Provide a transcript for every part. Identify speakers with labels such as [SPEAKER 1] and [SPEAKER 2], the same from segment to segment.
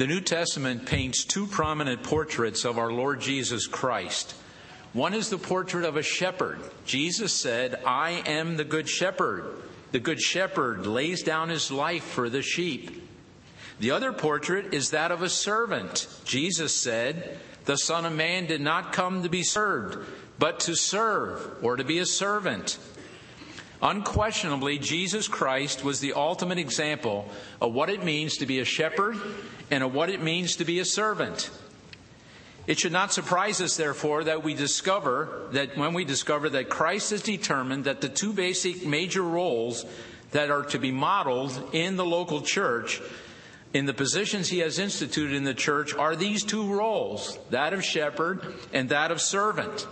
[SPEAKER 1] The New Testament paints two prominent portraits of our Lord Jesus Christ. One is the portrait of a shepherd. Jesus said, I am the good shepherd. The good shepherd lays down his life for the sheep. The other portrait is that of a servant. Jesus said, The Son of Man did not come to be served, but to serve, or to be a servant. Unquestionably, Jesus Christ was the ultimate example of what it means to be a shepherd and of what it means to be a servant. It should not surprise us, therefore, that we discover that when we discover that Christ has determined that the two basic major roles that are to be modeled in the local church, in the positions he has instituted in the church, are these two roles that of shepherd and that of servant.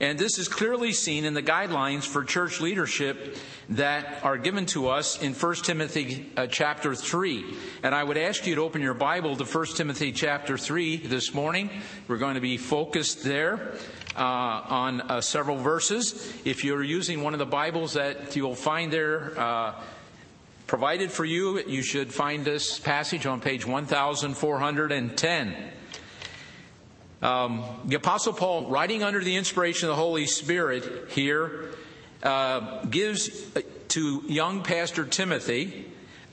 [SPEAKER 1] And this is clearly seen in the guidelines for church leadership that are given to us in 1 Timothy uh, chapter 3. And I would ask you to open your Bible to 1 Timothy chapter 3 this morning. We're going to be focused there uh, on uh, several verses. If you're using one of the Bibles that you'll find there, uh, provided for you, you should find this passage on page 1410. Um, the Apostle Paul, writing under the inspiration of the Holy Spirit here, uh, gives uh, to young Pastor Timothy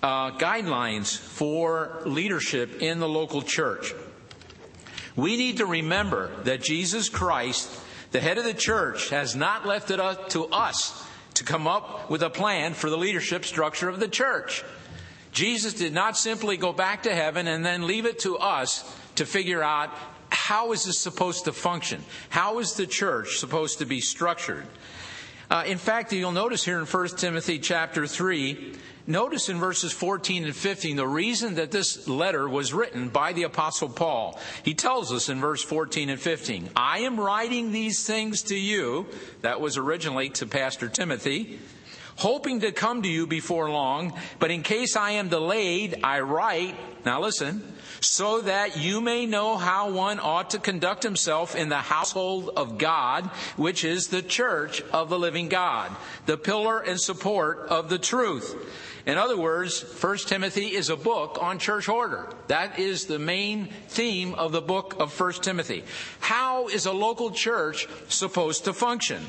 [SPEAKER 1] uh, guidelines for leadership in the local church. We need to remember that Jesus Christ, the head of the church, has not left it up to us to come up with a plan for the leadership structure of the church. Jesus did not simply go back to heaven and then leave it to us to figure out how is this supposed to function? How is the church supposed to be structured? Uh, in fact, you'll notice here in 1 Timothy chapter 3, notice in verses 14 and 15 the reason that this letter was written by the Apostle Paul. He tells us in verse 14 and 15, I am writing these things to you, that was originally to Pastor Timothy, hoping to come to you before long, but in case I am delayed, I write, now listen, so that you may know how one ought to conduct himself in the household of God, which is the church of the living God, the pillar and support of the truth. In other words, 1 Timothy is a book on church order. That is the main theme of the book of 1 Timothy. How is a local church supposed to function?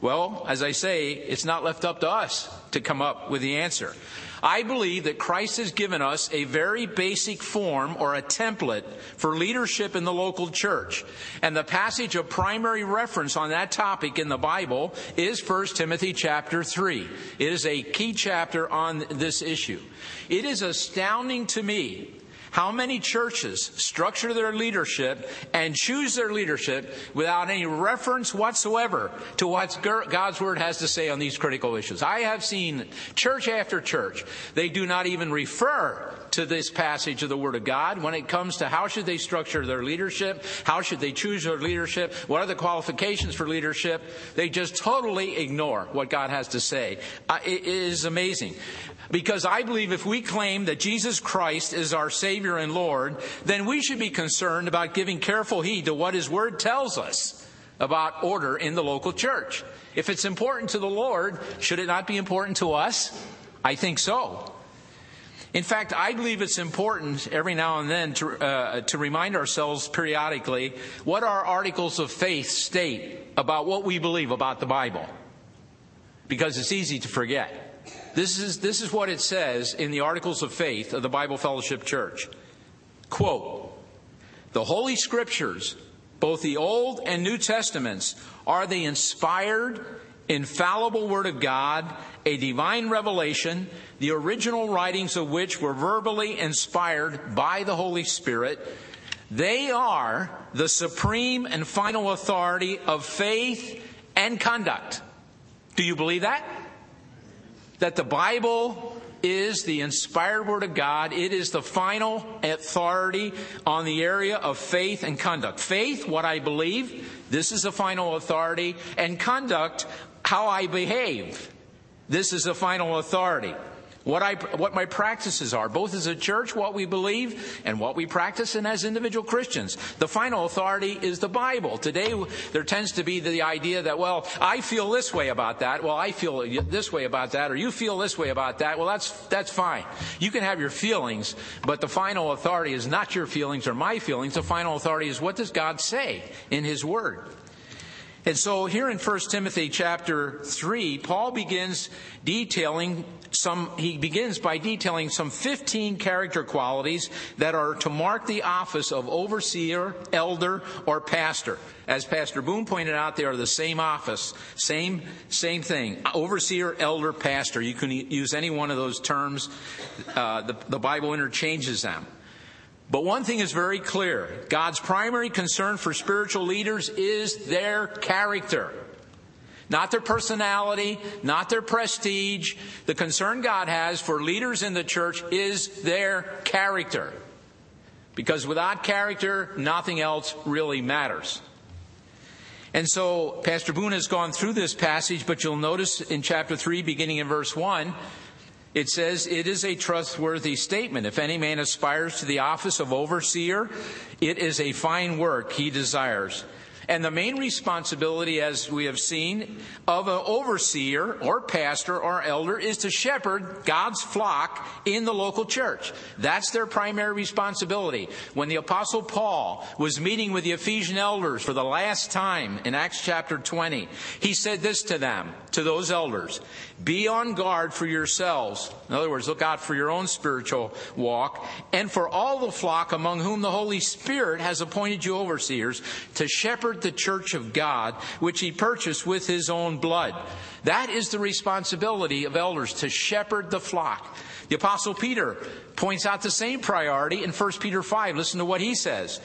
[SPEAKER 1] Well, as I say, it's not left up to us to come up with the answer. I believe that Christ has given us a very basic form or a template for leadership in the local church. And the passage of primary reference on that topic in the Bible is 1 Timothy chapter 3. It is a key chapter on this issue. It is astounding to me how many churches structure their leadership and choose their leadership without any reference whatsoever to what God's Word has to say on these critical issues? I have seen church after church, they do not even refer to this passage of the Word of God when it comes to how should they structure their leadership, how should they choose their leadership, what are the qualifications for leadership. They just totally ignore what God has to say. Uh, it is amazing. Because I believe if we claim that Jesus Christ is our Savior and Lord, then we should be concerned about giving careful heed to what His Word tells us about order in the local church. If it's important to the Lord, should it not be important to us? I think so. In fact, I believe it's important every now and then to, uh, to remind ourselves periodically what our articles of faith state about what we believe about the Bible. Because it's easy to forget. This is, this is what it says in the Articles of Faith of the Bible Fellowship Church. Quote, the Holy Scriptures, both the Old and New Testaments, are the inspired, infallible Word of God, a divine revelation, the original writings of which were verbally inspired by the Holy Spirit. They are the supreme and final authority of faith and conduct. Do you believe that? That the Bible is the inspired Word of God. It is the final authority on the area of faith and conduct. Faith, what I believe, this is the final authority, and conduct, how I behave. This is the final authority. What I what my practices are, both as a church, what we believe, and what we practice, and as individual Christians. The final authority is the Bible. Today, there tends to be the idea that, well, I feel this way about that. Well, I feel this way about that, or you feel this way about that. Well, that's that's fine. You can have your feelings, but the final authority is not your feelings or my feelings. The final authority is what does God say in His Word. And so here in 1 Timothy chapter 3, Paul begins detailing some, he begins by detailing some 15 character qualities that are to mark the office of overseer, elder, or pastor. As Pastor Boone pointed out, they are the same office, same, same thing. Overseer, elder, pastor. You can use any one of those terms. Uh, the, the Bible interchanges them. But one thing is very clear God's primary concern for spiritual leaders is their character. Not their personality, not their prestige. The concern God has for leaders in the church is their character. Because without character, nothing else really matters. And so, Pastor Boone has gone through this passage, but you'll notice in chapter 3, beginning in verse 1, it says, It is a trustworthy statement. If any man aspires to the office of overseer, it is a fine work he desires. And the main responsibility, as we have seen, of an overseer or pastor or elder is to shepherd God's flock in the local church. That's their primary responsibility. When the apostle Paul was meeting with the Ephesian elders for the last time in Acts chapter 20, he said this to them, to those elders, be on guard for yourselves. In other words, look out for your own spiritual walk and for all the flock among whom the Holy Spirit has appointed you overseers to shepherd the church of God, which he purchased with his own blood. That is the responsibility of elders to shepherd the flock. The apostle Peter points out the same priority in 1 Peter 5. Listen to what he says.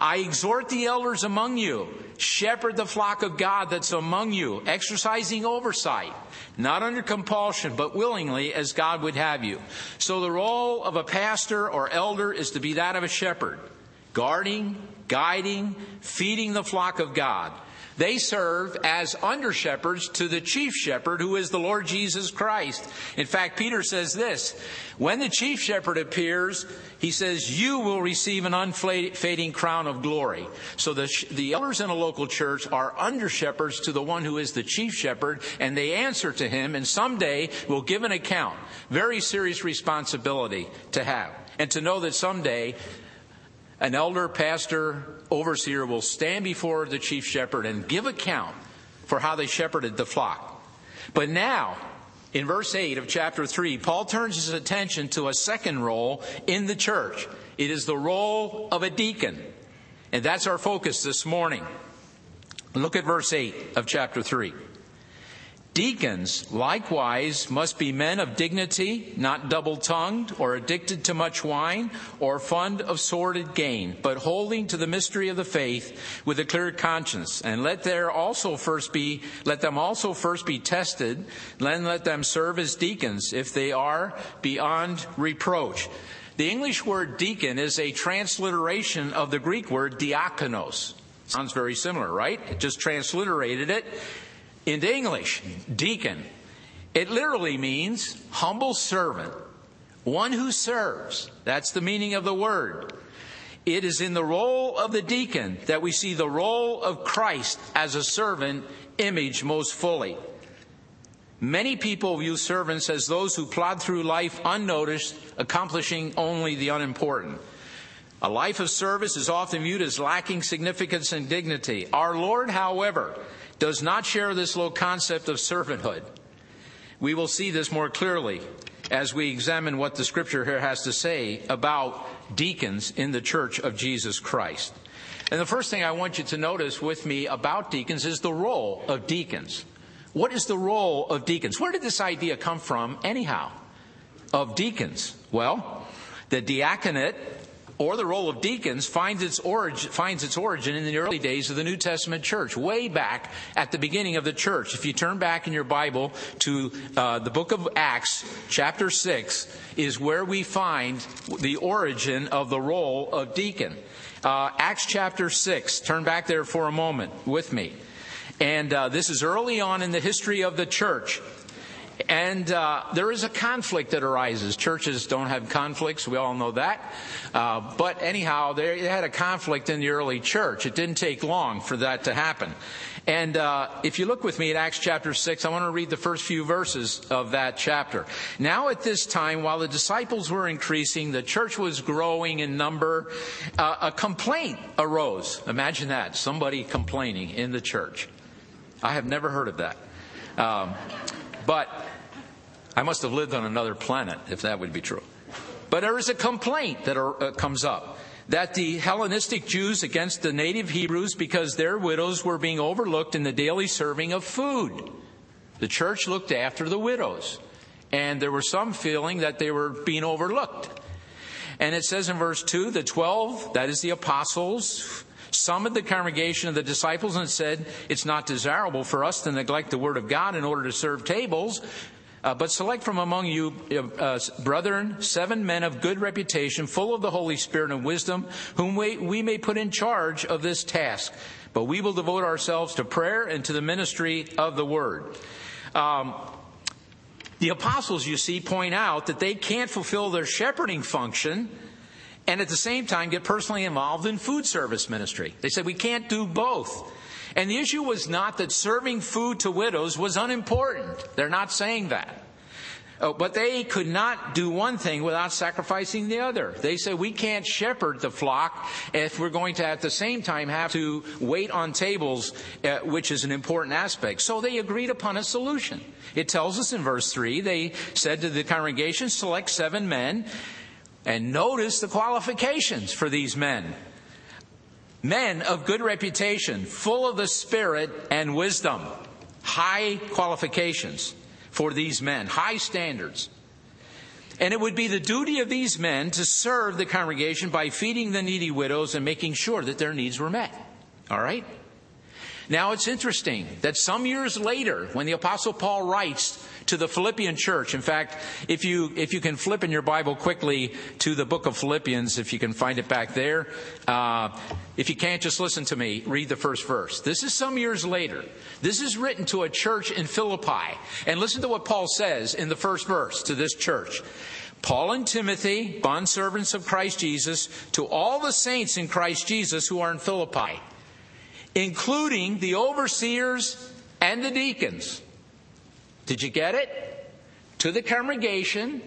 [SPEAKER 1] I exhort the elders among you, shepherd the flock of God that's among you, exercising oversight, not under compulsion, but willingly as God would have you. So the role of a pastor or elder is to be that of a shepherd, guarding, guiding, feeding the flock of God. They serve as under shepherds to the chief shepherd, who is the Lord Jesus Christ. In fact, Peter says this When the chief shepherd appears, he says, You will receive an unfading crown of glory. So the, the elders in a local church are under shepherds to the one who is the chief shepherd, and they answer to him, and someday will give an account. Very serious responsibility to have. And to know that someday an elder, pastor, overseer will stand before the chief shepherd and give account for how they shepherded the flock. But now, in verse 8 of chapter 3, Paul turns his attention to a second role in the church. It is the role of a deacon. And that's our focus this morning. Look at verse 8 of chapter 3. Deacons, likewise, must be men of dignity, not double tongued, or addicted to much wine, or fond of sordid gain, but holding to the mystery of the faith with a clear conscience. And let there also first be, let them also first be tested, then let them serve as deacons if they are beyond reproach. The English word deacon is a transliteration of the Greek word diakonos. Sounds very similar, right? It just transliterated it into English, deacon. It literally means humble servant, one who serves. That's the meaning of the word. It is in the role of the deacon that we see the role of Christ as a servant image most fully. Many people view servants as those who plod through life unnoticed, accomplishing only the unimportant. A life of service is often viewed as lacking significance and dignity. Our Lord, however, does not share this low concept of servanthood. We will see this more clearly as we examine what the scripture here has to say about deacons in the church of Jesus Christ. And the first thing I want you to notice with me about deacons is the role of deacons. What is the role of deacons? Where did this idea come from, anyhow, of deacons? Well, the diaconate or the role of deacons finds its, origin, finds its origin in the early days of the New Testament church, way back at the beginning of the church. If you turn back in your Bible to uh, the book of Acts, chapter 6, is where we find the origin of the role of deacon. Uh, Acts chapter 6, turn back there for a moment with me. And uh, this is early on in the history of the church. And uh, there is a conflict that arises. Churches don't have conflicts, we all know that. Uh, but anyhow, they had a conflict in the early church. It didn't take long for that to happen. And uh, if you look with me at Acts chapter 6, I want to read the first few verses of that chapter. Now, at this time, while the disciples were increasing, the church was growing in number, uh, a complaint arose. Imagine that somebody complaining in the church. I have never heard of that. Um, but I must have lived on another planet if that would be true. But there is a complaint that are, uh, comes up that the Hellenistic Jews against the native Hebrews because their widows were being overlooked in the daily serving of food. The church looked after the widows, and there was some feeling that they were being overlooked. And it says in verse 2 the 12, that is the apostles, summoned the congregation of the disciples and said, It's not desirable for us to neglect the word of God in order to serve tables. Uh, but select from among you, uh, uh, brethren, seven men of good reputation, full of the Holy Spirit and wisdom, whom we, we may put in charge of this task. But we will devote ourselves to prayer and to the ministry of the word. Um, the apostles, you see, point out that they can't fulfill their shepherding function and at the same time get personally involved in food service ministry. They said we can't do both. And the issue was not that serving food to widows was unimportant. They're not saying that. Oh, but they could not do one thing without sacrificing the other. They said we can't shepherd the flock if we're going to at the same time have to wait on tables, uh, which is an important aspect. So they agreed upon a solution. It tells us in verse 3 they said to the congregation, select seven men and notice the qualifications for these men. Men of good reputation, full of the Spirit and wisdom. High qualifications for these men, high standards. And it would be the duty of these men to serve the congregation by feeding the needy widows and making sure that their needs were met. All right? Now it's interesting that some years later, when the Apostle Paul writes to the Philippian church. In fact, if you, if you can flip in your Bible quickly to the book of Philippians, if you can find it back there, uh, if you can't just listen to me, read the first verse. This is some years later. This is written to a church in Philippi. And listen to what Paul says in the first verse to this church. Paul and Timothy, bondservants of Christ Jesus, to all the saints in Christ Jesus who are in Philippi, including the overseers and the deacons. Did you get it? To the congregation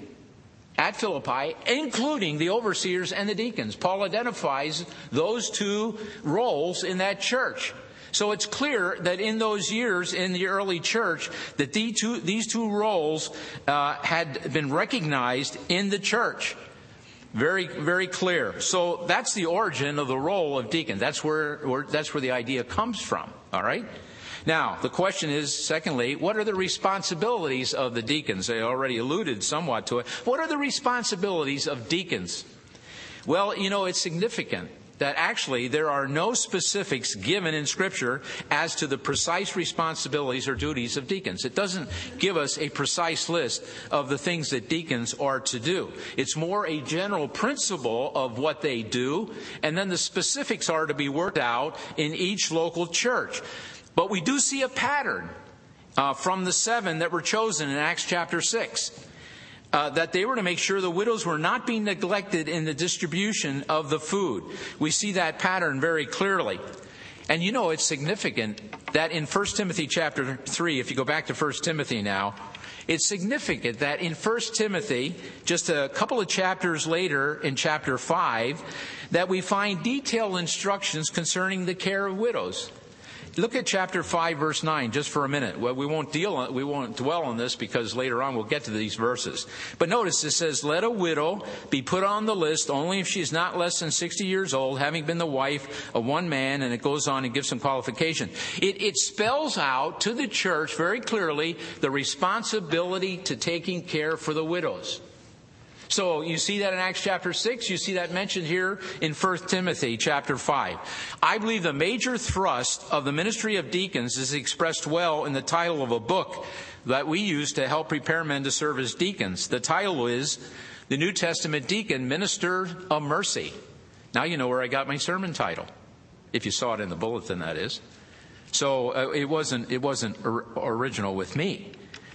[SPEAKER 1] at Philippi, including the overseers and the deacons. Paul identifies those two roles in that church. So it's clear that in those years in the early church, that these two, these two roles uh, had been recognized in the church. Very, very clear. So that's the origin of the role of deacon. That's where, where that's where the idea comes from. All right. Now, the question is, secondly, what are the responsibilities of the deacons? I already alluded somewhat to it. What are the responsibilities of deacons? Well, you know, it's significant that actually there are no specifics given in Scripture as to the precise responsibilities or duties of deacons. It doesn't give us a precise list of the things that deacons are to do. It's more a general principle of what they do, and then the specifics are to be worked out in each local church. But we do see a pattern uh, from the seven that were chosen in Acts chapter 6. Uh, that they were to make sure the widows were not being neglected in the distribution of the food. We see that pattern very clearly. And you know, it's significant that in 1 Timothy chapter 3, if you go back to 1 Timothy now, it's significant that in 1 Timothy, just a couple of chapters later in chapter 5, that we find detailed instructions concerning the care of widows. Look at chapter 5 verse 9 just for a minute. Well, we won't deal on, we won't dwell on this because later on we'll get to these verses. But notice it says, let a widow be put on the list only if she's not less than 60 years old, having been the wife of one man, and it goes on and gives some qualification. It, it spells out to the church very clearly the responsibility to taking care for the widows. So you see that in Acts chapter 6. You see that mentioned here in 1 Timothy chapter 5. I believe the major thrust of the ministry of deacons is expressed well in the title of a book that we use to help prepare men to serve as deacons. The title is The New Testament Deacon, Minister of Mercy. Now you know where I got my sermon title. If you saw it in the bulletin, that is. So uh, it wasn't, it wasn't or- original with me.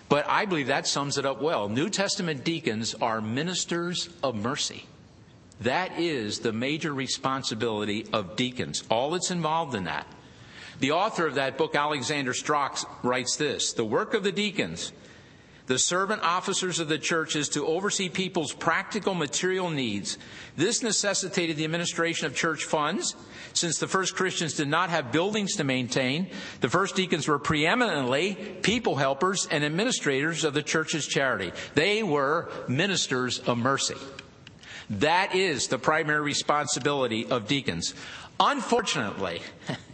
[SPEAKER 1] But I believe that sums it up well. New Testament deacons are ministers of mercy. That is the major responsibility of deacons, all that's involved in that. The author of that book, Alexander Strauch, writes this The work of the deacons, the servant officers of the church, is to oversee people's practical material needs. This necessitated the administration of church funds. Since the first Christians did not have buildings to maintain, the first deacons were preeminently people helpers and administrators of the church's charity. They were ministers of mercy. That is the primary responsibility of deacons. Unfortunately,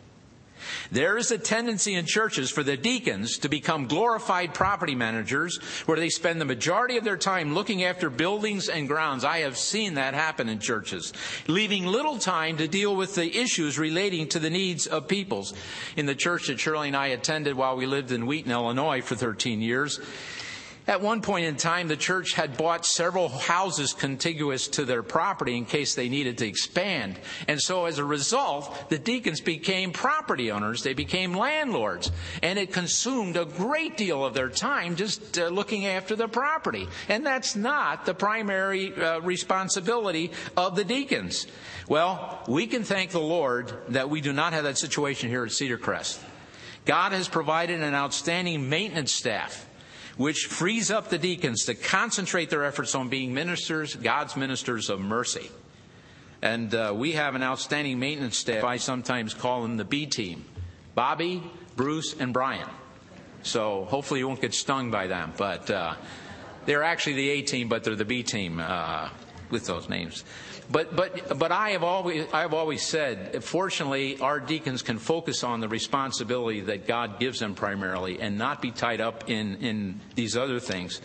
[SPEAKER 1] There is a tendency in churches for the deacons to become glorified property managers where they spend the majority of their time looking after buildings and grounds. I have seen that happen in churches, leaving little time to deal with the issues relating to the needs of peoples. In the church that Shirley and I attended while we lived in Wheaton, Illinois for 13 years, at one point in time, the church had bought several houses contiguous to their property in case they needed to expand. And so as a result, the deacons became property owners. They became landlords. And it consumed a great deal of their time just uh, looking after the property. And that's not the primary uh, responsibility of the deacons. Well, we can thank the Lord that we do not have that situation here at Cedar Crest. God has provided an outstanding maintenance staff which frees up the deacons to concentrate their efforts on being ministers, God's ministers of mercy. And uh, we have an outstanding maintenance staff. I sometimes call them the B team Bobby, Bruce, and Brian. So hopefully you won't get stung by them. But uh, they're actually the A team, but they're the B team uh, with those names. But, but, but I, have always, I have always said, fortunately, our deacons can focus on the responsibility that God gives them primarily and not be tied up in, in these other things.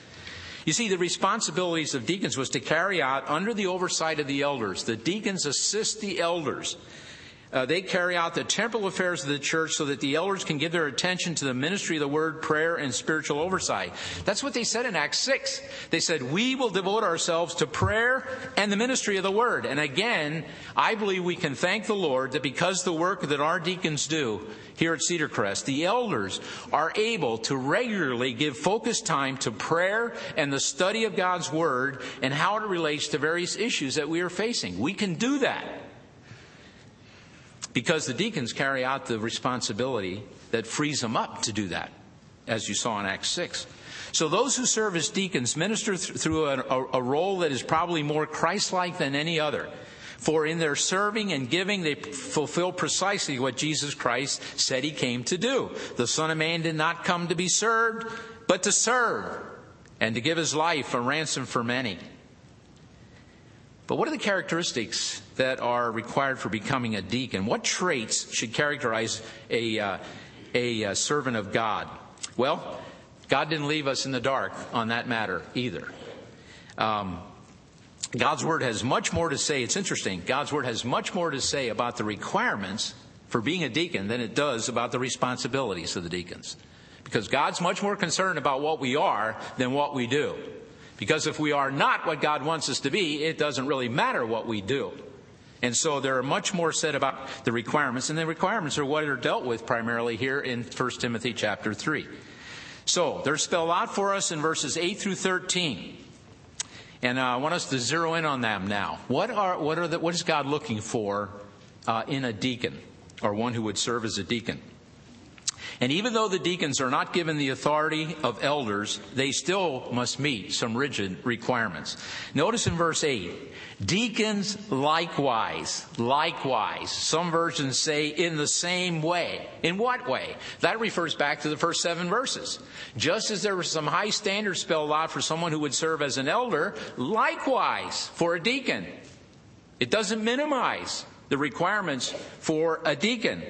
[SPEAKER 1] You see, the responsibilities of deacons was to carry out under the oversight of the elders. The deacons assist the elders uh, they carry out the temporal affairs of the church so that the elders can give their attention to the ministry of the word, prayer, and spiritual oversight. That's what they said in Acts 6. They said, We will devote ourselves to prayer and the ministry of the word. And again, I believe we can thank the Lord that because the work that our deacons do here at Cedar Crest, the elders are able to regularly give focused time to prayer and the study of God's word and how it relates to various issues that we are facing. We can do that because the deacons carry out the responsibility that frees them up to do that, as you saw in Acts 6. So those who serve as deacons minister th- through a, a, a role that is probably more Christ like than any other. For in their serving and giving, they fulfill precisely what Jesus Christ said he came to do. The Son of Man did not come to be served, but to serve, and to give his life a ransom for many. But what are the characteristics that are required for becoming a deacon? What traits should characterize a, uh, a uh, servant of God? Well, God didn't leave us in the dark on that matter either. Um, God's Word has much more to say. It's interesting. God's Word has much more to say about the requirements for being a deacon than it does about the responsibilities of the deacons. Because God's much more concerned about what we are than what we do. Because if we are not what God wants us to be, it doesn't really matter what we do. And so there are much more said about the requirements, and the requirements are what are dealt with primarily here in 1 Timothy chapter 3. So they're spelled out for us in verses 8 through 13. And uh, I want us to zero in on them now. What, are, what, are the, what is God looking for uh, in a deacon, or one who would serve as a deacon? And even though the deacons are not given the authority of elders, they still must meet some rigid requirements. Notice in verse 8, deacons likewise, likewise. Some versions say in the same way. In what way? That refers back to the first seven verses. Just as there were some high standards spelled out for someone who would serve as an elder, likewise for a deacon. It doesn't minimize the requirements for a deacon.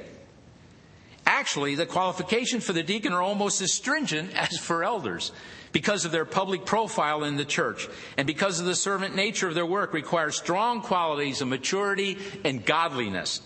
[SPEAKER 1] Actually, the qualifications for the deacon are almost as stringent as for elders because of their public profile in the church and because of the servant nature of their work requires strong qualities of maturity and godliness.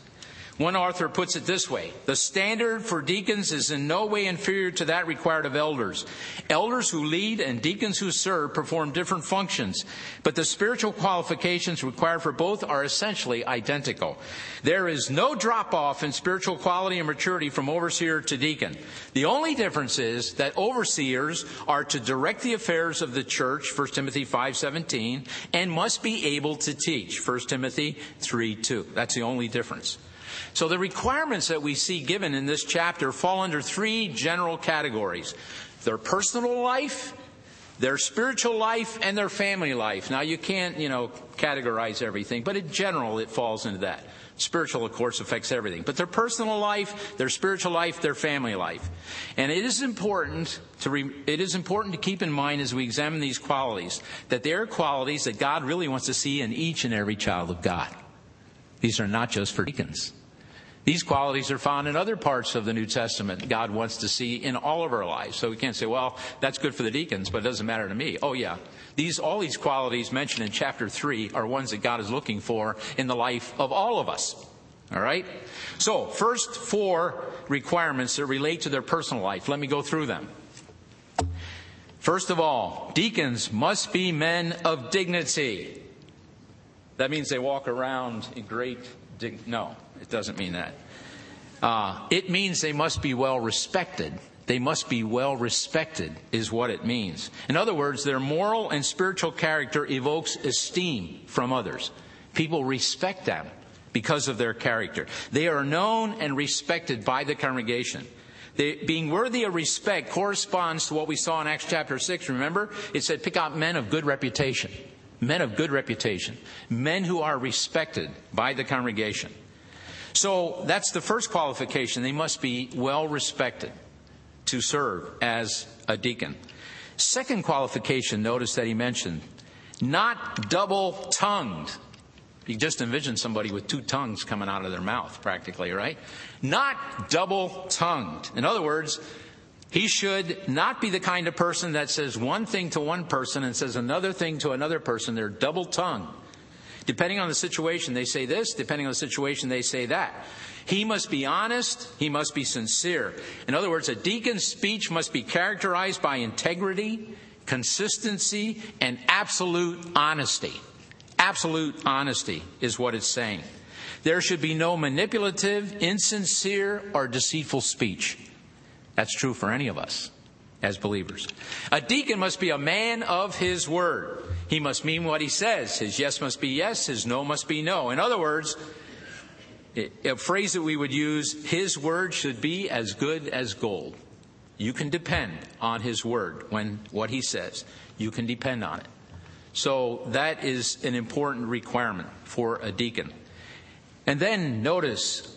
[SPEAKER 1] One author puts it this way The standard for deacons is in no way inferior to that required of elders. Elders who lead and deacons who serve perform different functions, but the spiritual qualifications required for both are essentially identical. There is no drop off in spiritual quality and maturity from overseer to deacon. The only difference is that overseers are to direct the affairs of the church, 1 Timothy 5:17, and must be able to teach, 1 Timothy 3:2. That's the only difference. So the requirements that we see given in this chapter fall under three general categories their personal life, their spiritual life, and their family life. Now, you can't, you know, categorize everything, but in general, it falls into that. Spiritual, of course, affects everything. But their personal life, their spiritual life, their family life. And it is important to, re- it is important to keep in mind as we examine these qualities that they are qualities that God really wants to see in each and every child of God. These are not just for deacons. These qualities are found in other parts of the New Testament God wants to see in all of our lives. So we can't say, well, that's good for the deacons, but it doesn't matter to me. Oh yeah. These, all these qualities mentioned in chapter 3 are ones that God is looking for in the life of all of us. All right? So, first four requirements that relate to their personal life. Let me go through them. First of all, deacons must be men of dignity. That means they walk around in great dignity. no, it doesn't mean that. Uh, it means they must be well respected. They must be well respected, is what it means. In other words, their moral and spiritual character evokes esteem from others. People respect them because of their character. They are known and respected by the congregation. They, being worthy of respect corresponds to what we saw in Acts chapter 6. Remember? It said, pick out men of good reputation. Men of good reputation. Men who are respected by the congregation. So that's the first qualification. They must be well respected to serve as a deacon. Second qualification, notice that he mentioned, not double tongued. You just envision somebody with two tongues coming out of their mouth, practically, right? Not double tongued. In other words, he should not be the kind of person that says one thing to one person and says another thing to another person. They're double tongued. Depending on the situation, they say this. Depending on the situation, they say that. He must be honest. He must be sincere. In other words, a deacon's speech must be characterized by integrity, consistency, and absolute honesty. Absolute honesty is what it's saying. There should be no manipulative, insincere, or deceitful speech. That's true for any of us as believers. A deacon must be a man of his word. He must mean what he says. His yes must be yes, his no must be no. In other words, a phrase that we would use, his word should be as good as gold. You can depend on his word when what he says. You can depend on it. So that is an important requirement for a deacon. And then notice,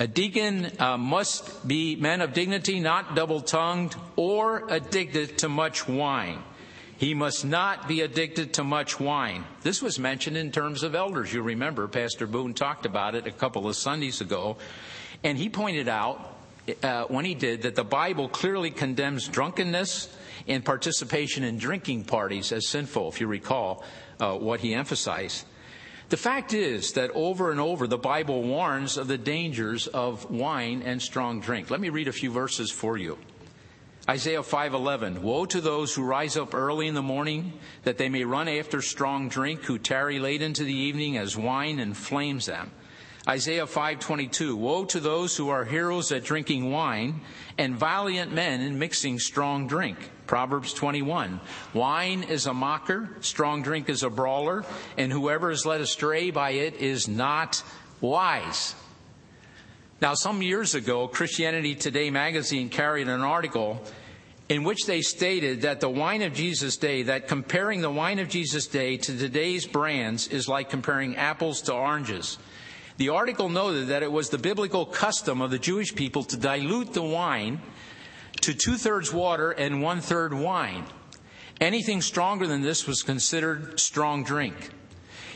[SPEAKER 1] a deacon uh, must be men of dignity, not double tongued or addicted to much wine. He must not be addicted to much wine. This was mentioned in terms of elders. You remember, Pastor Boone talked about it a couple of Sundays ago. And he pointed out, uh, when he did, that the Bible clearly condemns drunkenness and participation in drinking parties as sinful, if you recall uh, what he emphasized. The fact is that over and over the Bible warns of the dangers of wine and strong drink. Let me read a few verses for you. Isaiah 5:11 Woe to those who rise up early in the morning that they may run after strong drink who tarry late into the evening as wine inflames them. Isaiah 5:22 Woe to those who are heroes at drinking wine and valiant men in mixing strong drink. Proverbs 21 Wine is a mocker, strong drink is a brawler, and whoever is led astray by it is not wise. Now, some years ago, Christianity Today magazine carried an article in which they stated that the wine of Jesus Day, that comparing the wine of Jesus Day to today's brands is like comparing apples to oranges. The article noted that it was the biblical custom of the Jewish people to dilute the wine to two thirds water and one third wine. Anything stronger than this was considered strong drink.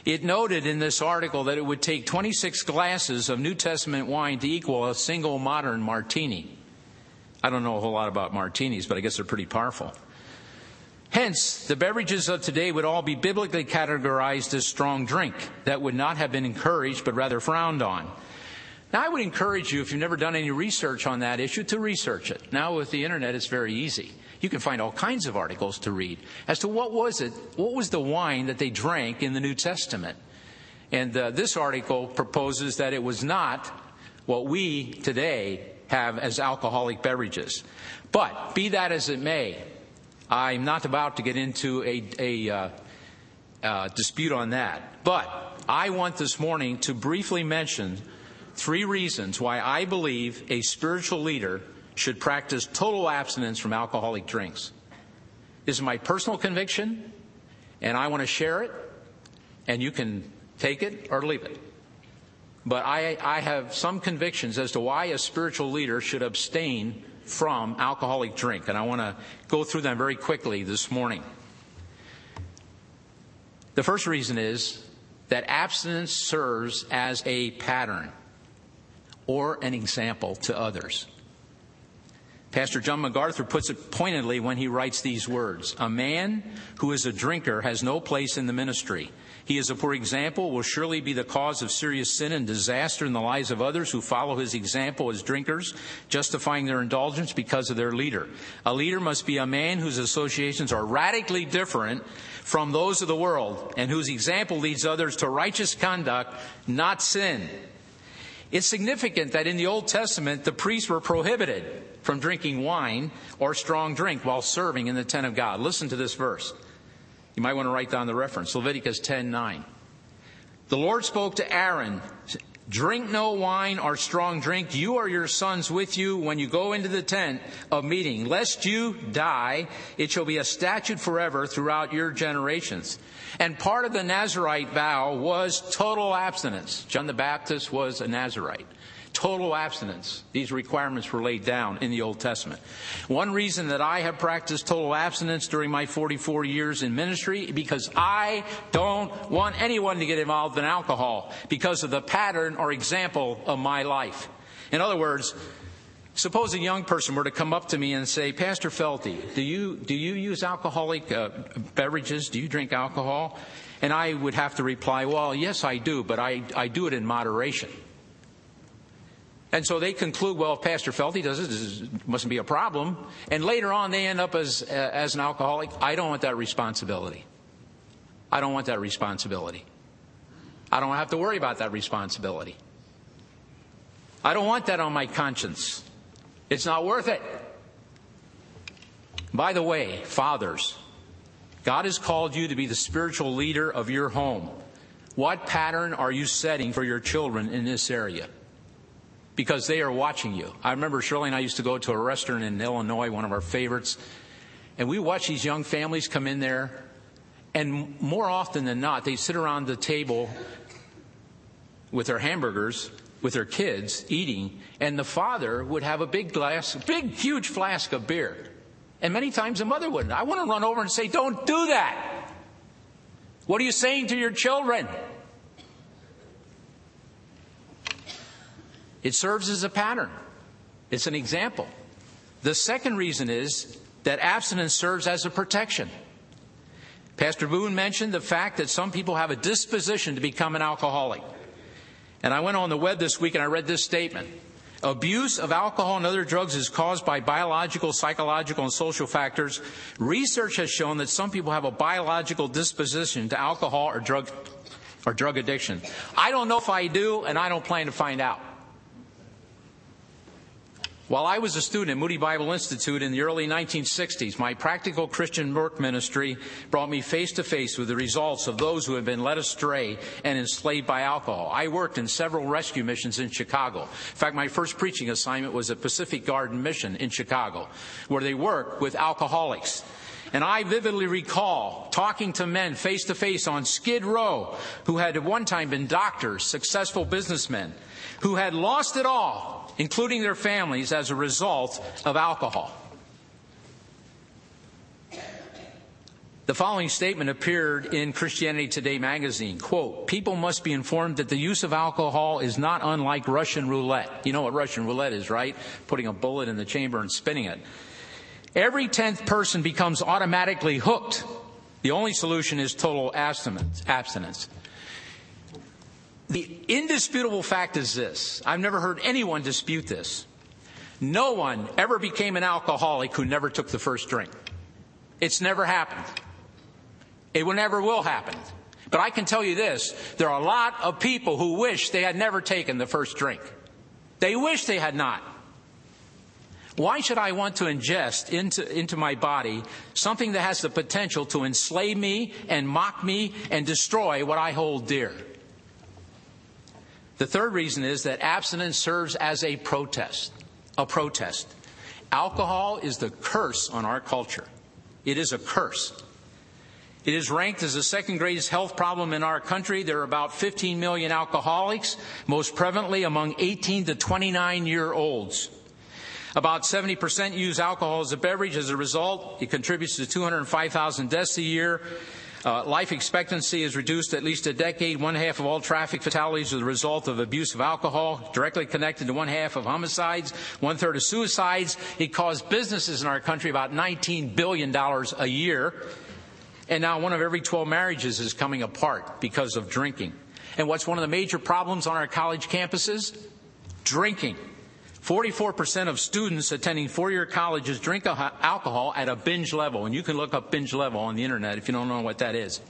[SPEAKER 1] It noted in this article that it would take 26 glasses of New Testament wine to equal a single modern martini. I don't know a whole lot about martinis, but I guess they're pretty powerful. Hence, the beverages of today would all be biblically categorized as strong drink that would not have been encouraged but rather frowned on. Now, I would encourage you, if you've never done any research on that issue, to research it. Now, with the internet, it's very easy. You can find all kinds of articles to read as to what was it, what was the wine that they drank in the New Testament. And uh, this article proposes that it was not what we today have as alcoholic beverages. But be that as it may, I'm not about to get into a, a uh, uh, dispute on that. But I want this morning to briefly mention three reasons why I believe a spiritual leader should practice total abstinence from alcoholic drinks. This is my personal conviction, and I want to share it, and you can take it or leave it. But I, I have some convictions as to why a spiritual leader should abstain from alcoholic drink, and I want to go through them very quickly this morning. The first reason is that abstinence serves as a pattern or an example to others. Pastor John MacArthur puts it pointedly when he writes these words A man who is a drinker has no place in the ministry. He is a poor example, will surely be the cause of serious sin and disaster in the lives of others who follow his example as drinkers, justifying their indulgence because of their leader. A leader must be a man whose associations are radically different from those of the world and whose example leads others to righteous conduct, not sin. It's significant that in the Old Testament, the priests were prohibited from drinking wine or strong drink while serving in the tent of God. Listen to this verse. You might want to write down the reference. Leviticus 10:9. The Lord spoke to Aaron, Drink no wine or strong drink, you or your sons with you, when you go into the tent of meeting, lest you die. It shall be a statute forever throughout your generations. And part of the Nazarite vow was total abstinence. John the Baptist was a Nazarite total abstinence. These requirements were laid down in the Old Testament. One reason that I have practiced total abstinence during my 44 years in ministry because I don't want anyone to get involved in alcohol because of the pattern or example of my life. In other words, Suppose a young person were to come up to me and say, Pastor Felty, do you, do you use alcoholic uh, beverages? Do you drink alcohol? And I would have to reply, well, yes, I do, but I, I do it in moderation. And so they conclude, well, if Pastor Felty does it, this mustn't be a problem. And later on, they end up as, uh, as an alcoholic. I don't want that responsibility. I don't want that responsibility. I don't have to worry about that responsibility. I don't want that on my conscience. It's not worth it. By the way, fathers, God has called you to be the spiritual leader of your home. What pattern are you setting for your children in this area? Because they are watching you. I remember Shirley and I used to go to a restaurant in Illinois, one of our favorites, and we watch these young families come in there, and more often than not, they sit around the table with their hamburgers, with their kids eating, and the father would have a big glass, big, huge flask of beer. And many times the mother wouldn't. I want to run over and say, Don't do that. What are you saying to your children? It serves as a pattern. It's an example. The second reason is that abstinence serves as a protection. Pastor Boone mentioned the fact that some people have a disposition to become an alcoholic. And I went on the web this week and I read this statement. Abuse of alcohol and other drugs is caused by biological, psychological, and social factors. Research has shown that some people have a biological disposition to alcohol or drug, or drug addiction. I don't know if I do, and I don't plan to find out. While I was a student at Moody Bible Institute in the early 1960s, my practical Christian work ministry brought me face to face with the results of those who had been led astray and enslaved by alcohol. I worked in several rescue missions in Chicago. In fact, my first preaching assignment was at Pacific Garden Mission in Chicago, where they work with alcoholics. And I vividly recall talking to men face to face on Skid Row who had at one time been doctors, successful businessmen, who had lost it all including their families, as a result of alcohol. The following statement appeared in Christianity Today magazine. Quote, people must be informed that the use of alcohol is not unlike Russian roulette. You know what Russian roulette is, right? Putting a bullet in the chamber and spinning it. Every tenth person becomes automatically hooked. The only solution is total abstinence. The indisputable fact is this I've never heard anyone dispute this. No one ever became an alcoholic who never took the first drink. It's never happened. It never will happen. But I can tell you this there are a lot of people who wish they had never taken the first drink. They wish they had not. Why should I want to ingest into, into my body something that has the potential to enslave me and mock me and destroy what I hold dear? The third reason is that abstinence serves as a protest. A protest. Alcohol is the curse on our culture. It is a curse. It is ranked as the second greatest health problem in our country. There are about 15 million alcoholics, most prevalently among 18 to 29 year olds. About 70% use alcohol as a beverage. As a result, it contributes to 205,000 deaths a year. Uh, life expectancy is reduced at least a decade. One half of all traffic fatalities are the result of abuse of alcohol, directly connected to one half of homicides, one third of suicides. It costs businesses in our country about $19 billion a year. And now one of every 12 marriages is coming apart because of drinking. And what's one of the major problems on our college campuses? Drinking. 44% of students attending four-year colleges drink alcohol at a binge level, and you can look up binge level on the internet if you don't know what that is.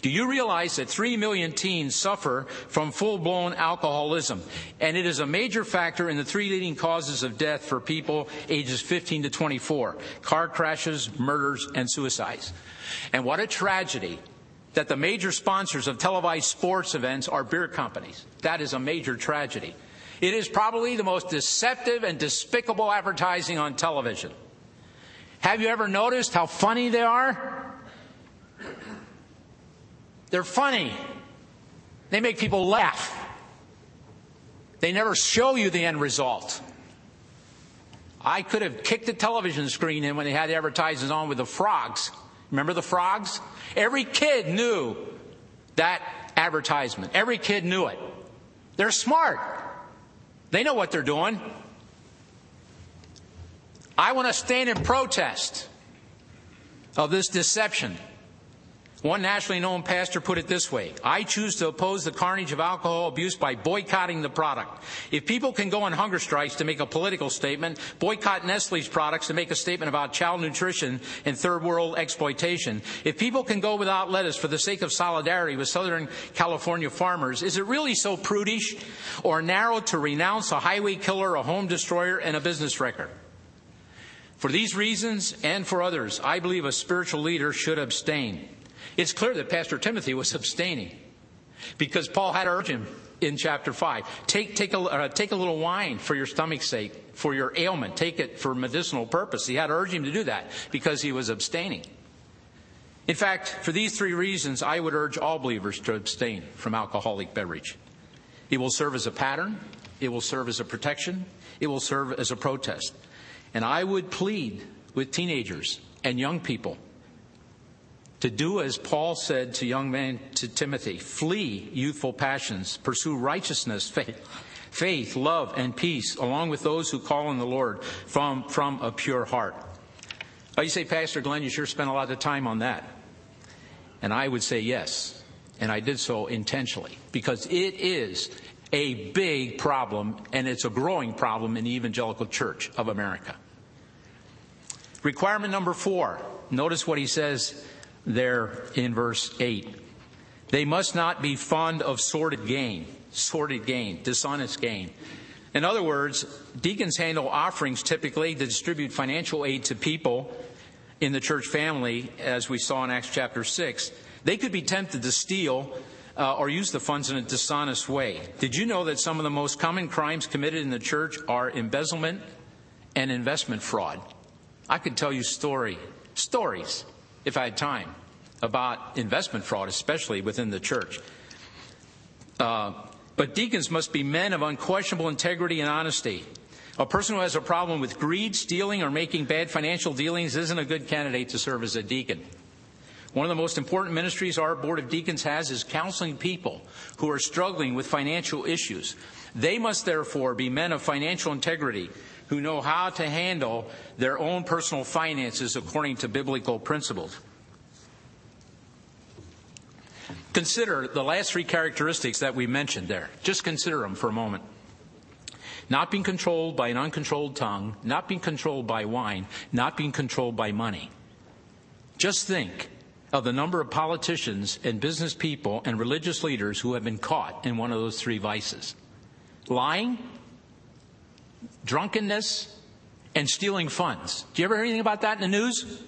[SPEAKER 1] Do you realize that 3 million teens suffer from full-blown alcoholism? And it is a major factor in the three leading causes of death for people ages 15 to 24. Car crashes, murders, and suicides. And what a tragedy that the major sponsors of televised sports events are beer companies. That is a major tragedy. It is probably the most deceptive and despicable advertising on television. Have you ever noticed how funny they are? They're funny. They make people laugh. They never show you the end result. I could have kicked the television screen in when they had the advertisements on with the frogs. Remember the frogs? Every kid knew that advertisement. Every kid knew it. They're smart. They know what they're doing. I want to stand in protest of this deception. One nationally known pastor put it this way I choose to oppose the carnage of alcohol abuse by boycotting the product. If people can go on hunger strikes to make a political statement, boycott Nestle's products to make a statement about child nutrition and third world exploitation, if people can go without lettuce for the sake of solidarity with Southern California farmers, is it really so prudish or narrow to renounce a highway killer, a home destroyer, and a business wrecker? For these reasons and for others, I believe a spiritual leader should abstain. It's clear that Pastor Timothy was abstaining because Paul had urged him in chapter 5 take, take, a, uh, take a little wine for your stomach's sake, for your ailment, take it for medicinal purpose. He had urged him to do that because he was abstaining. In fact, for these three reasons, I would urge all believers to abstain from alcoholic beverage. It will serve as a pattern, it will serve as a protection, it will serve as a protest. And I would plead with teenagers and young people to do as Paul said to young man to Timothy flee youthful passions, pursue righteousness, faith, faith, love, and peace, along with those who call on the Lord from, from a pure heart. Oh, you say, Pastor Glenn, you sure spent a lot of time on that. And I would say yes. And I did so intentionally because it is a big problem and it's a growing problem in the evangelical church of America. Requirement number four. Notice what he says there in verse 8. They must not be fond of sordid gain, sordid gain, dishonest gain. In other words, deacons handle offerings typically to distribute financial aid to people in the church family, as we saw in Acts chapter 6. They could be tempted to steal uh, or use the funds in a dishonest way. Did you know that some of the most common crimes committed in the church are embezzlement and investment fraud? I could tell you story, stories if I had time, about investment fraud, especially within the church. Uh, but deacons must be men of unquestionable integrity and honesty. A person who has a problem with greed, stealing, or making bad financial dealings isn't a good candidate to serve as a deacon. One of the most important ministries our Board of Deacons has is counseling people who are struggling with financial issues. They must therefore be men of financial integrity who know how to handle their own personal finances according to biblical principles. Consider the last three characteristics that we mentioned there. Just consider them for a moment. Not being controlled by an uncontrolled tongue, not being controlled by wine, not being controlled by money. Just think of the number of politicians and business people and religious leaders who have been caught in one of those three vices lying, drunkenness, and stealing funds. Do you ever hear anything about that in the news?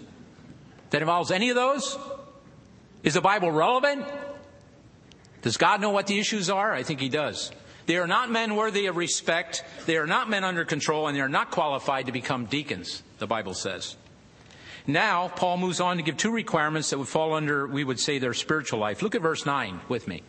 [SPEAKER 1] That involves any of those? Is the Bible relevant? Does God know what the issues are? I think He does. They are not men worthy of respect. They are not men under control, and they are not qualified to become deacons, the Bible says. Now, Paul moves on to give two requirements that would fall under, we would say, their spiritual life. Look at verse 9 with me.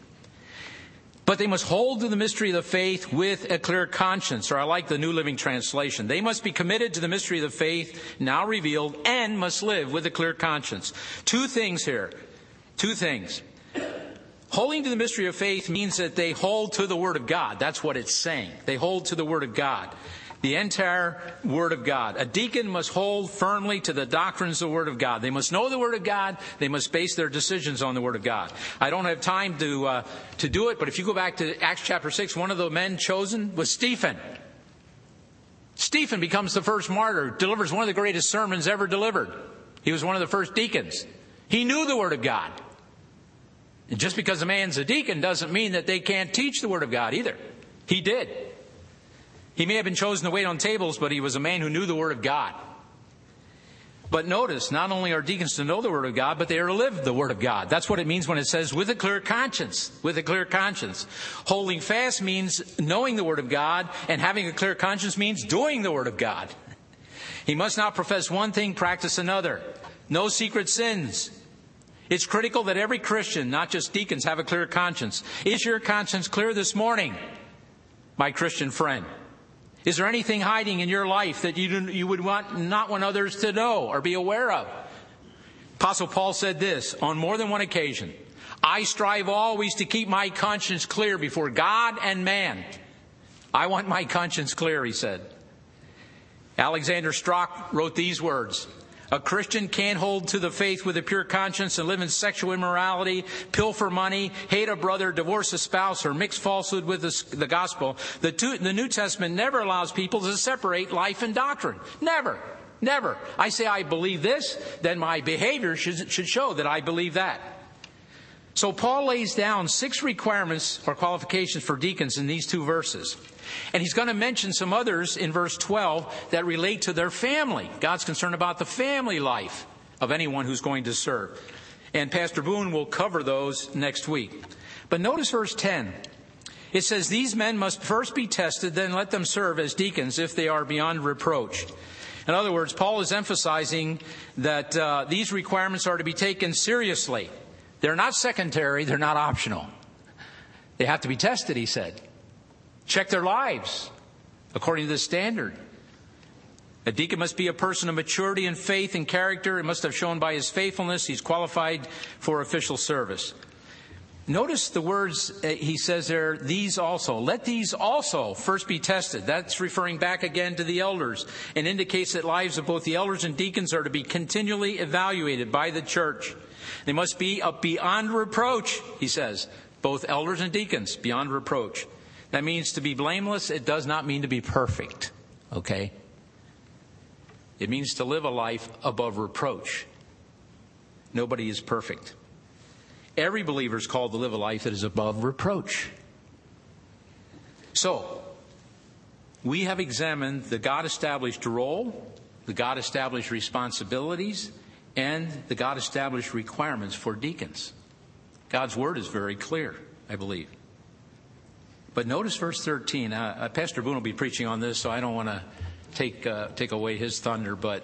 [SPEAKER 1] But they must hold to the mystery of the faith with a clear conscience, or I like the New Living Translation. They must be committed to the mystery of the faith now revealed and must live with a clear conscience. Two things here. Two things. Holding to the mystery of faith means that they hold to the Word of God. That's what it's saying. They hold to the Word of God. The entire Word of God. A deacon must hold firmly to the doctrines of the Word of God. They must know the Word of God. They must base their decisions on the Word of God. I don't have time to, uh, to do it, but if you go back to Acts chapter 6, one of the men chosen was Stephen. Stephen becomes the first martyr, delivers one of the greatest sermons ever delivered. He was one of the first deacons. He knew the Word of God. And just because a man's a deacon doesn't mean that they can't teach the Word of God either. He did. He may have been chosen to wait on tables, but he was a man who knew the Word of God. But notice, not only are deacons to know the Word of God, but they are to live the Word of God. That's what it means when it says with a clear conscience. With a clear conscience. Holding fast means knowing the Word of God, and having a clear conscience means doing the Word of God. He must not profess one thing, practice another. No secret sins. It's critical that every Christian, not just deacons, have a clear conscience. Is your conscience clear this morning, my Christian friend? Is there anything hiding in your life that you, you would want, not want others to know or be aware of? Apostle Paul said this on more than one occasion I strive always to keep my conscience clear before God and man. I want my conscience clear, he said. Alexander Strauch wrote these words a Christian can't hold to the faith with a pure conscience and live in sexual immorality, pilfer money, hate a brother, divorce a spouse, or mix falsehood with the, gospel. The New Testament never allows people to separate life and doctrine. Never. Never. I say I believe this, then my behavior should, should show that I believe that. So Paul lays down six requirements or qualifications for deacons in these two verses. And he's going to mention some others in verse 12 that relate to their family. God's concerned about the family life of anyone who's going to serve. And Pastor Boone will cover those next week. But notice verse 10. It says, These men must first be tested, then let them serve as deacons if they are beyond reproach. In other words, Paul is emphasizing that uh, these requirements are to be taken seriously. They're not secondary, they're not optional. They have to be tested, he said. Check their lives according to the standard. A deacon must be a person of maturity and faith and character. It must have shown by his faithfulness he's qualified for official service. Notice the words he says there, these also. Let these also first be tested. That's referring back again to the elders and indicates that lives of both the elders and deacons are to be continually evaluated by the church. They must be beyond reproach, he says. Both elders and deacons, beyond reproach. That means to be blameless. It does not mean to be perfect. Okay? It means to live a life above reproach. Nobody is perfect. Every believer is called to live a life that is above reproach. So, we have examined the God established role, the God established responsibilities, and the God established requirements for deacons. God's word is very clear, I believe. But notice verse 13. Uh, uh, Pastor Boone will be preaching on this, so I don't want to take, uh, take away his thunder, but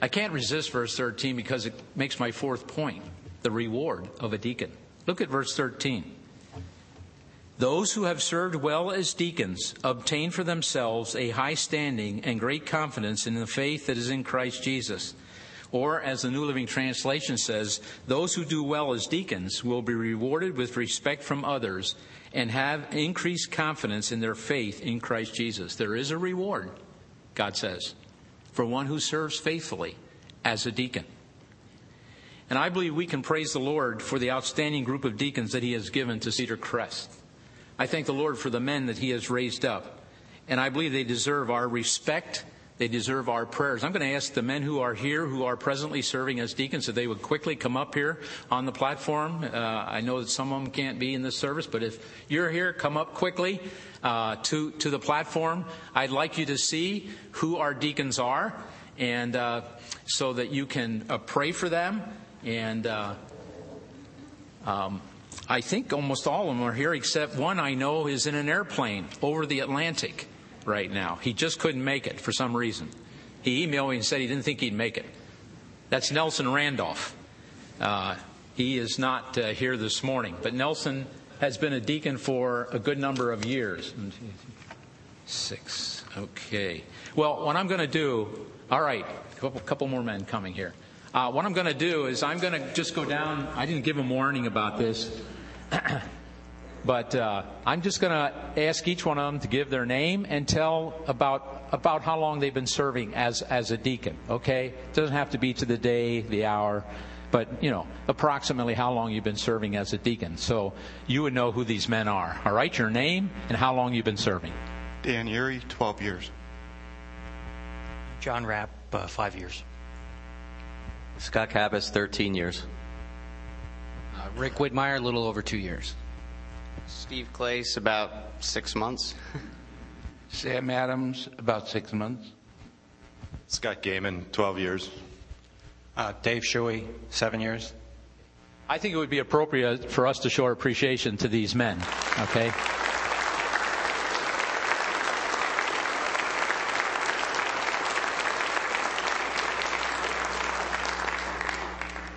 [SPEAKER 1] I can't resist verse 13 because it makes my fourth point the reward of a deacon. Look at verse 13. Those who have served well as deacons obtain for themselves a high standing and great confidence in the faith that is in Christ Jesus. Or, as the New Living Translation says, those who do well as deacons will be rewarded with respect from others and have increased confidence in their faith in Christ Jesus. There is a reward, God says, for one who serves faithfully as a deacon. And I believe we can praise the Lord for the outstanding group of deacons that He has given to Cedar Crest. I thank the Lord for the men that He has raised up. And I believe they deserve our respect. They deserve our prayers. I'm going to ask the men who are here, who are presently serving as deacons, if they would quickly come up here on the platform. Uh, I know that some of them can't be in this service, but if you're here, come up quickly uh, to to the platform. I'd like you to see who our deacons are, and uh, so that you can uh, pray for them and uh, um, I think almost all of them are here, except one I know is in an airplane over the Atlantic right now. He just couldn't make it for some reason. He emailed me and said he didn't think he'd make it. That's Nelson Randolph. Uh, he is not uh, here this morning, but Nelson has been a deacon for a good number of years. Six. Okay. Well, what I'm going to do, all right, a couple, couple more men coming here. Uh, what I'm going to do is I'm going to just go down. I didn't give them warning about this, but uh, I'm just going to ask each one of them to give their name and tell about about how long they've been serving as as a deacon. Okay, it doesn't have to be to the day, the hour, but you know approximately how long you've been serving as a deacon. So you would know who these men are. All right, your name and how long you've been serving.
[SPEAKER 2] Dan Erie, 12 years.
[SPEAKER 3] John Rapp, uh, five years.
[SPEAKER 4] Scott Cabas, 13 years.
[SPEAKER 3] Uh, Rick Whitmire, a little over two years.
[SPEAKER 5] Steve Clace, about six months.
[SPEAKER 6] Sam Adams, about six months.
[SPEAKER 2] Scott Gaiman, 12 years.
[SPEAKER 3] Uh, Dave Shuey, seven years.
[SPEAKER 1] I think it would be appropriate for us to show our appreciation to these men. Okay.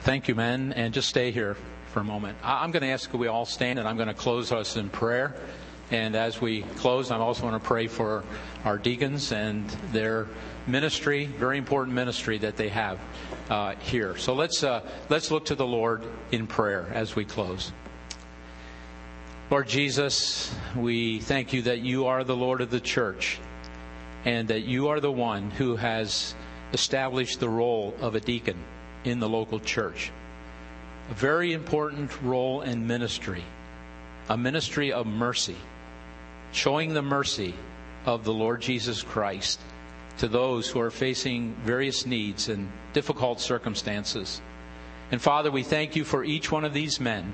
[SPEAKER 1] Thank you, men, and just stay here for a moment. I'm going to ask we all stand, and I'm going to close us in prayer. And as we close, I also want to pray for our deacons and their ministry, very important ministry that they have uh, here. So let's uh, let's look to the Lord in prayer as we close. Lord Jesus, we thank you that you are the Lord of the church, and that you are the one who has established the role of a deacon in the local church. A very important role in ministry, a ministry of mercy, showing the mercy of the Lord Jesus Christ to those who are facing various needs and difficult circumstances. And Father, we thank you for each one of these men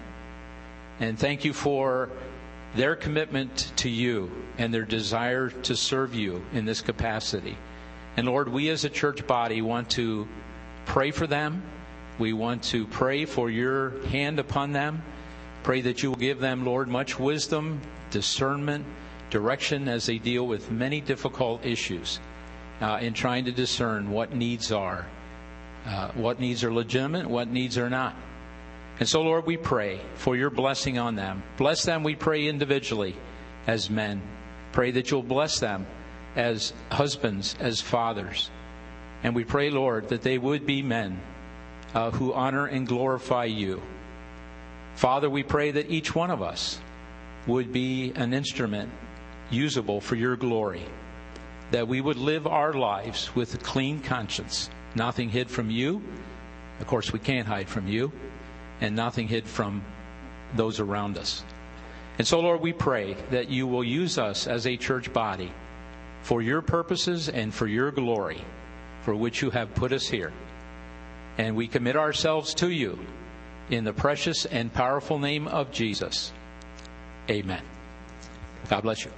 [SPEAKER 1] and thank you for their commitment to you and their desire to serve you in this capacity. And Lord, we as a church body want to pray for them. We want to pray for your hand upon them. Pray that you will give them, Lord, much wisdom, discernment, direction as they deal with many difficult issues uh, in trying to discern what needs are, uh, what needs are legitimate, what needs are not. And so, Lord, we pray for your blessing on them. Bless them, we pray individually as men. Pray that you'll bless them as husbands, as fathers. And we pray, Lord, that they would be men uh, who honor and glorify you. Father, we pray that each one of us would be an instrument usable for your glory, that we would live our lives with a clean conscience, nothing hid from you. Of course, we can't hide from you, and nothing hid from those around us. And so, Lord, we pray that you will use us as a church body for your purposes and for your glory for which you have put us here. And we commit ourselves to you in the precious and powerful name of Jesus. Amen. God bless you.